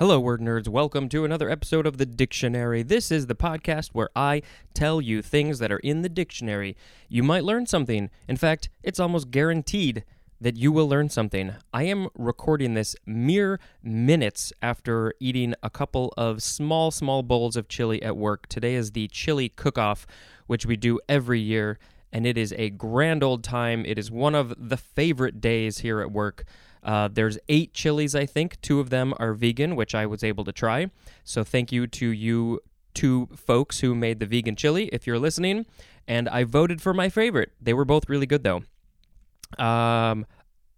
Hello, word nerds. Welcome to another episode of the Dictionary. This is the podcast where I tell you things that are in the dictionary. You might learn something. In fact, it's almost guaranteed that you will learn something. I am recording this mere minutes after eating a couple of small, small bowls of chili at work. Today is the chili cook off, which we do every year, and it is a grand old time. It is one of the favorite days here at work. Uh, there's eight chilies, I think. Two of them are vegan, which I was able to try. So thank you to you two folks who made the vegan chili, if you're listening. And I voted for my favorite. They were both really good, though. Um,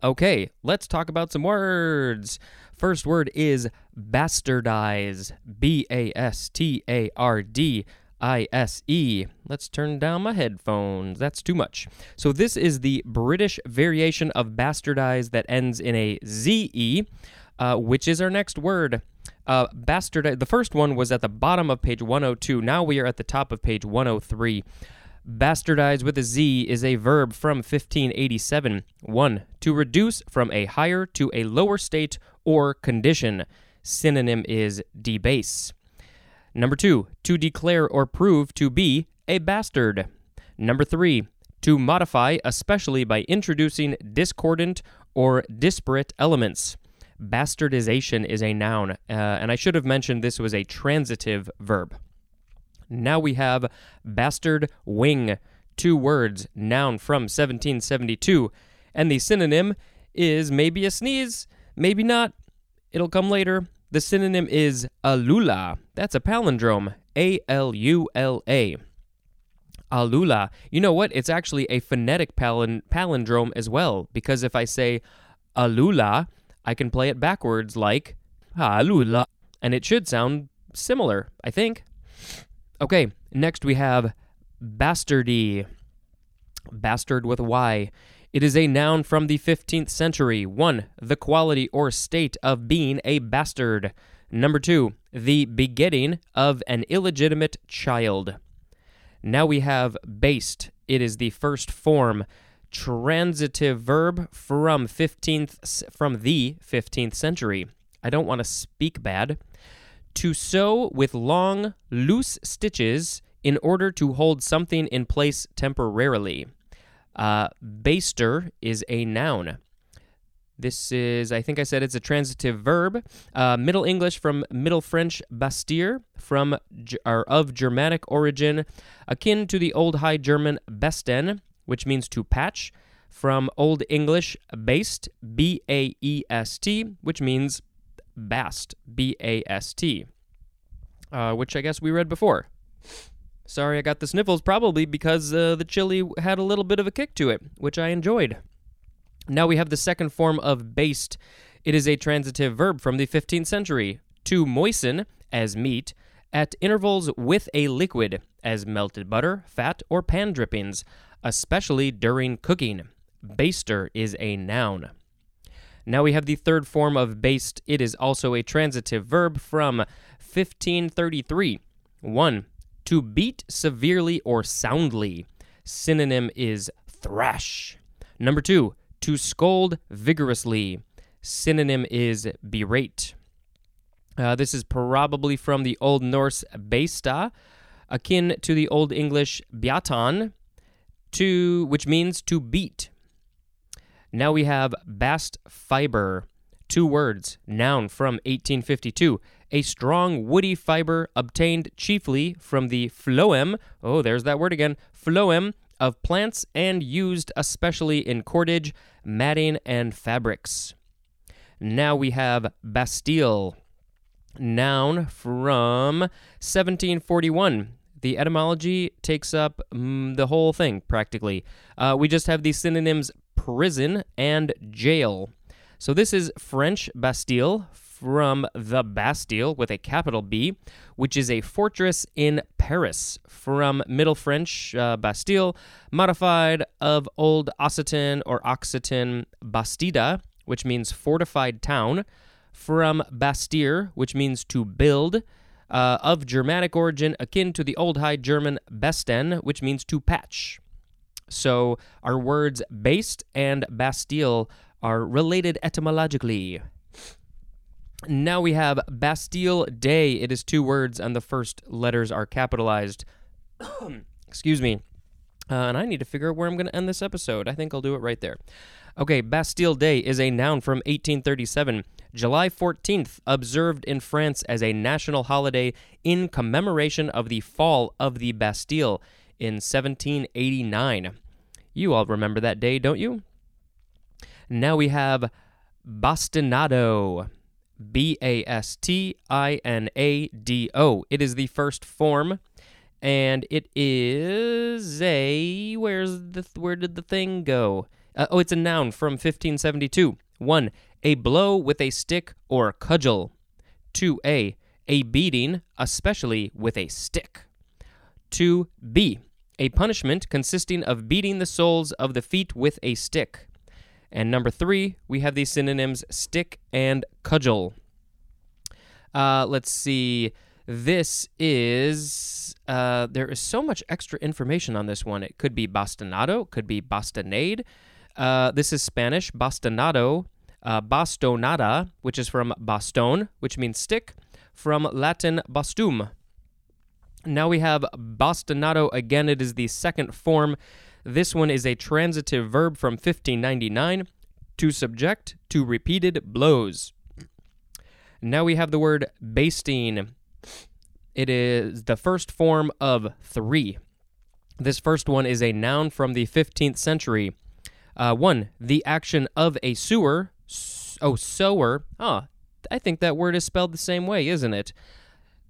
okay, let's talk about some words. First word is bastardize. B A S T A R D I S E. Let's turn down my headphones. That's too much. So, this is the British variation of bastardize that ends in a Z E, uh, which is our next word. Uh, bastardize. The first one was at the bottom of page 102. Now we are at the top of page 103. Bastardize with a Z is a verb from 1587. 1. To reduce from a higher to a lower state or condition. Synonym is debase. Number two, to declare or prove to be a bastard. Number three, to modify, especially by introducing discordant or disparate elements. Bastardization is a noun, uh, and I should have mentioned this was a transitive verb. Now we have bastard wing, two words, noun from 1772, and the synonym is maybe a sneeze, maybe not. It'll come later. The synonym is alula. That's a palindrome. A L U L A. Alula. You know what? It's actually a phonetic palin- palindrome as well, because if I say alula, I can play it backwards like alula, and it should sound similar, I think. Okay, next we have bastardy. Bastard with Y. It is a noun from the 15th century. 1. The quality or state of being a bastard. Number 2. The begetting of an illegitimate child. Now we have baste. It is the first form transitive verb from 15th from the 15th century. I don't want to speak bad. To sew with long, loose stitches in order to hold something in place temporarily. Uh, baster is a noun. This is, I think I said it's a transitive verb. Uh, Middle English from Middle French bastir, from or of Germanic origin, akin to the Old High German bestan, which means to patch. From Old English baest, B A E S T, which means bast, B A S T, uh, which I guess we read before. Sorry, I got the sniffles, probably because uh, the chili had a little bit of a kick to it, which I enjoyed. Now we have the second form of baste. It is a transitive verb from the 15th century. To moisten, as meat, at intervals with a liquid, as melted butter, fat, or pan drippings, especially during cooking. Baster is a noun. Now we have the third form of baste. It is also a transitive verb from 1533. 1. To beat severely or soundly. Synonym is thrash. Number two, to scold vigorously. Synonym is berate. Uh, this is probably from the Old Norse beysta, akin to the Old English beatan, to which means to beat. Now we have bast fiber, two words, noun from 1852 a strong woody fiber obtained chiefly from the phloem, oh, there's that word again, phloem of plants and used especially in cordage, matting, and fabrics. Now we have Bastille, noun from 1741. The etymology takes up mm, the whole thing practically. Uh, we just have the synonyms prison and jail. So this is French Bastille from the Bastille with a capital B, which is a fortress in Paris from Middle French uh, Bastille, modified of Old Occitan or Occitan Bastida, which means fortified town, from Bastir, which means to build. Uh, of Germanic origin, akin to the Old High German bestan, which means to patch. So our words baste and Bastille are related etymologically. Now we have Bastille Day. It is two words, and the first letters are capitalized. Excuse me. Uh, and I need to figure out where I'm going to end this episode. I think I'll do it right there. Okay, Bastille Day is a noun from 1837. July 14th, observed in France as a national holiday in commemoration of the fall of the Bastille in 1789. You all remember that day, don't you? Now we have bastinado. B A S T I N A D O. It is the first form, and it is a where's the where did the thing go? Uh, oh, it's a noun from 1572. One, a blow with a stick or cudgel. Two A, a beating, especially with a stick. Two B, a punishment consisting of beating the soles of the feet with a stick. And number three, we have these synonyms stick and cudgel. Uh, let's see. This is, uh, there is so much extra information on this one. It could be bastonado, could be bastonade. Uh, this is Spanish, bastonado, uh, bastonada, which is from baston, which means stick, from Latin bastum. Now we have bastinado again. It is the second form. This one is a transitive verb from 1599 to subject to repeated blows. Now we have the word basting. It is the first form of three. This first one is a noun from the 15th century. Uh, one, the action of a sewer. Oh, sower. Ah, I think that word is spelled the same way, isn't it?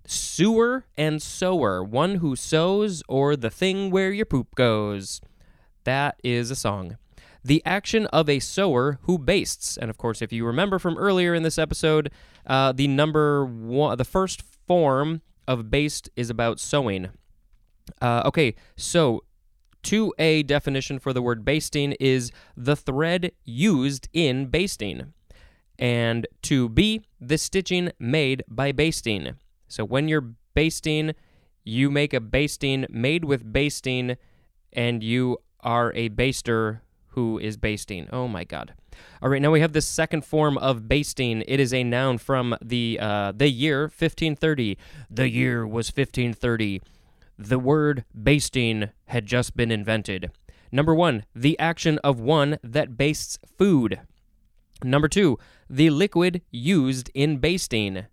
Sewer and sower. One who sows or the thing where your poop goes. That is a song. The action of a sower who bastes. And of course, if you remember from earlier in this episode, uh, the number one, the first form of baste is about sowing. Uh, okay, so 2A definition for the word basting is the thread used in basting. And 2B, the stitching made by basting. So when you're basting, you make a basting made with basting, and you are a baster who is basting. Oh my God. All right, now we have the second form of basting. It is a noun from the uh, the year 1530. The year was 1530. The word basting had just been invented. Number one, the action of one that bastes food. Number two, the liquid used in basting.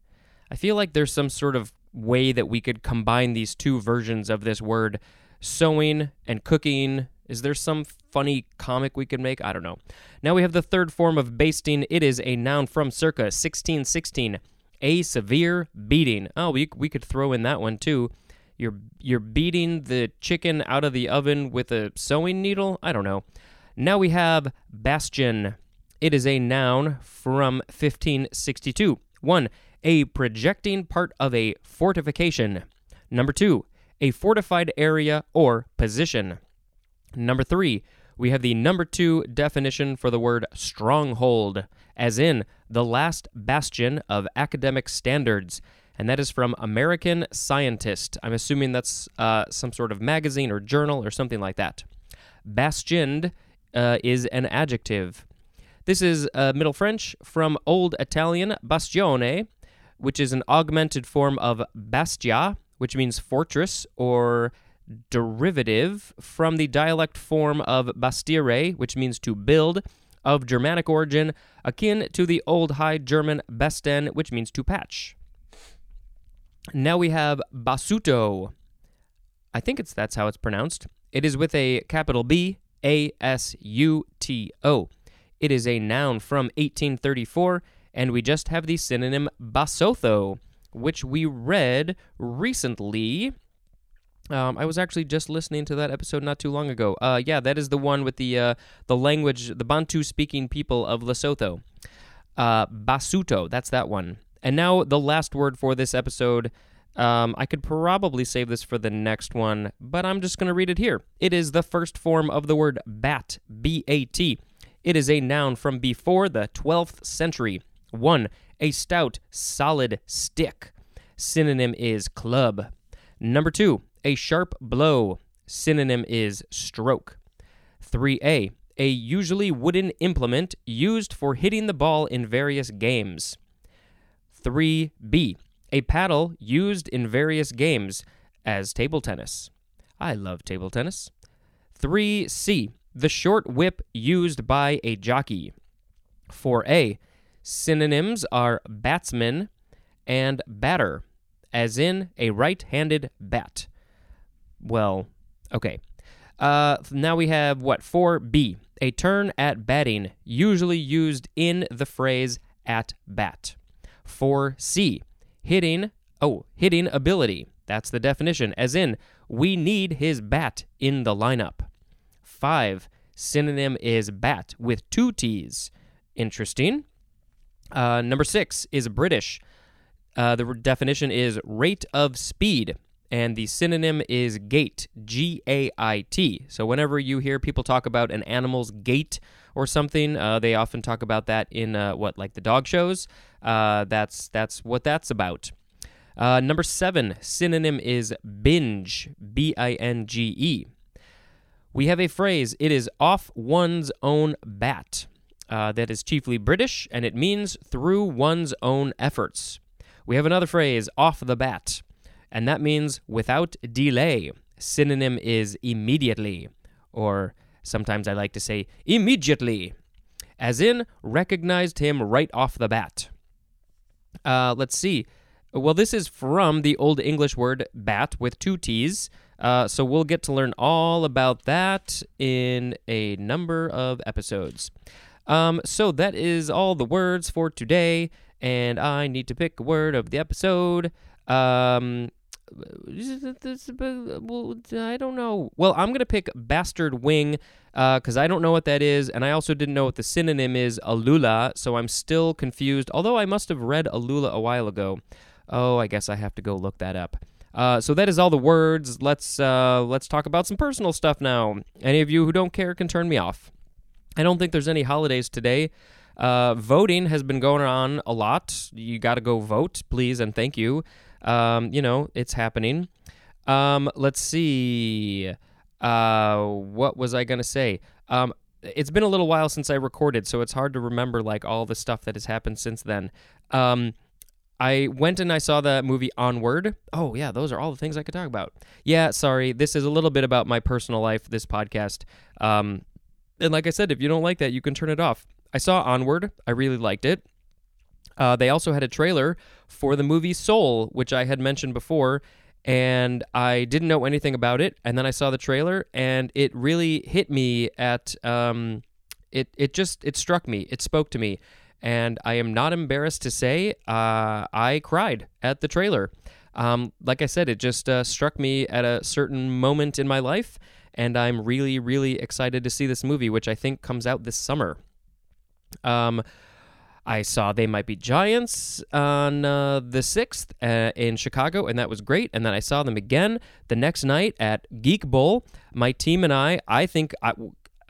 I feel like there's some sort of way that we could combine these two versions of this word sewing and cooking is there some funny comic we could make? I don't know. Now we have the third form of basting. It is a noun from circa 1616. A severe beating. Oh, we, we could throw in that one too. You're you're beating the chicken out of the oven with a sewing needle? I don't know. Now we have bastion. It is a noun from 1562. 1. A projecting part of a fortification. Number 2. A fortified area or position. Number three, we have the number two definition for the word stronghold, as in the last bastion of academic standards. And that is from American Scientist. I'm assuming that's uh, some sort of magazine or journal or something like that. Bastioned uh, is an adjective. This is uh, Middle French from Old Italian bastione, which is an augmented form of bastia, which means fortress or derivative from the dialect form of bastire, which means to build, of Germanic origin, akin to the Old High German bestan, which means to patch. Now we have basuto. I think it's that's how it's pronounced. It is with a capital B, A S U T O. It is a noun from 1834, and we just have the synonym basotho, which we read recently um, I was actually just listening to that episode not too long ago. Uh, yeah, that is the one with the uh, the language, the Bantu speaking people of Lesotho. Uh, Basuto, that's that one. And now the last word for this episode. Um, I could probably save this for the next one, but I'm just going to read it here. It is the first form of the word bat, B A T. It is a noun from before the 12th century. 1. A stout, solid stick. Synonym is club. Number 2 a sharp blow. Synonym is stroke. 3a. A usually wooden implement used for hitting the ball in various games. 3B. A paddle used in various games as table tennis. I love table tennis. 3C. The short whip used by a jockey. 4A. Synonyms are batsman and batter, as in a right handed bat. Well, okay. Uh, now we have what? 4B. A turn at batting, usually used in the phrase at bat. 4C. Hitting, oh, hitting ability. That's the definition, as in, we need his bat in the lineup. 5. Synonym is bat with two T's. Interesting. Uh, number 6 is British. Uh, the definition is rate of speed, and the synonym is gait, G A I T. So whenever you hear people talk about an animal's gait or something, uh, they often talk about that in uh, what, like the dog shows. Uh, that's that's what that's about. Uh, number seven, synonym is binge, B I N G E. We have a phrase, it is off one's own bat. Uh, that is chiefly British, and it means through one's own efforts. We have another phrase, off the bat, and that means without delay. Synonym is immediately, or sometimes I like to say immediately, as in recognized him right off the bat. Uh, let's see. Well, this is from the Old English word bat with two T's. Uh, so we'll get to learn all about that in a number of episodes. Um, so that is all the words for today, and I need to pick a word of the episode. Um, I don't know. Well, I'm gonna pick bastard wing because uh, I don't know what that is, and I also didn't know what the synonym is, alula. So I'm still confused. Although I must have read alula a while ago. Oh, I guess I have to go look that up. Uh, so that is all the words. Let's uh, let's talk about some personal stuff now. Any of you who don't care can turn me off. I don't think there's any holidays today. Uh, voting has been going on a lot. You got to go vote, please, and thank you. Um, you know, it's happening. Um, let's see. Uh, what was I going to say? Um, it's been a little while since I recorded, so it's hard to remember like all the stuff that has happened since then. Um, I went and I saw the movie Onward. Oh, yeah, those are all the things I could talk about. Yeah, sorry. This is a little bit about my personal life, this podcast. Um, and like I said, if you don't like that, you can turn it off. I saw Onward. I really liked it. Uh, they also had a trailer for the movie Soul, which I had mentioned before, and I didn't know anything about it. And then I saw the trailer, and it really hit me at. Um, it it just it struck me. It spoke to me and I am not embarrassed to say uh, I cried at the trailer. Um, like I said, it just uh, struck me at a certain moment in my life, and I'm really, really excited to see this movie, which I think comes out this summer. Um, I saw They Might Be Giants on uh, the 6th uh, in Chicago, and that was great. And then I saw them again the next night at Geek Bowl. My team and I, I think, I,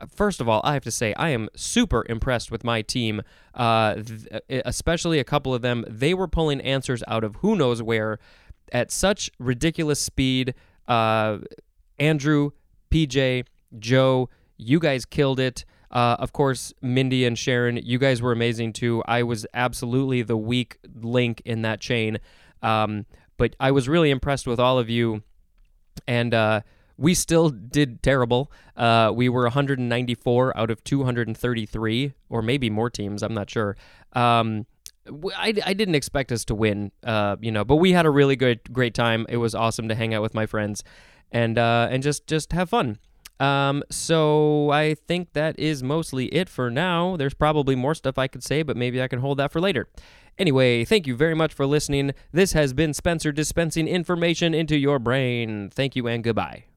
first of all, I have to say I am super impressed with my team, uh, th- especially a couple of them. They were pulling answers out of who knows where at such ridiculous speed. Uh, Andrew, PJ, Joe, you guys killed it. Uh, of course, Mindy and Sharon, you guys were amazing too. I was absolutely the weak link in that chain. Um, but I was really impressed with all of you. And, uh, we still did terrible. Uh, we were 194 out of 233, or maybe more teams. I'm not sure. Um, I, I didn't expect us to win, uh, you know, but we had a really good, great time. It was awesome to hang out with my friends, and uh, and just just have fun. Um, so I think that is mostly it for now. There's probably more stuff I could say, but maybe I can hold that for later. Anyway, thank you very much for listening. This has been Spencer dispensing information into your brain. Thank you and goodbye.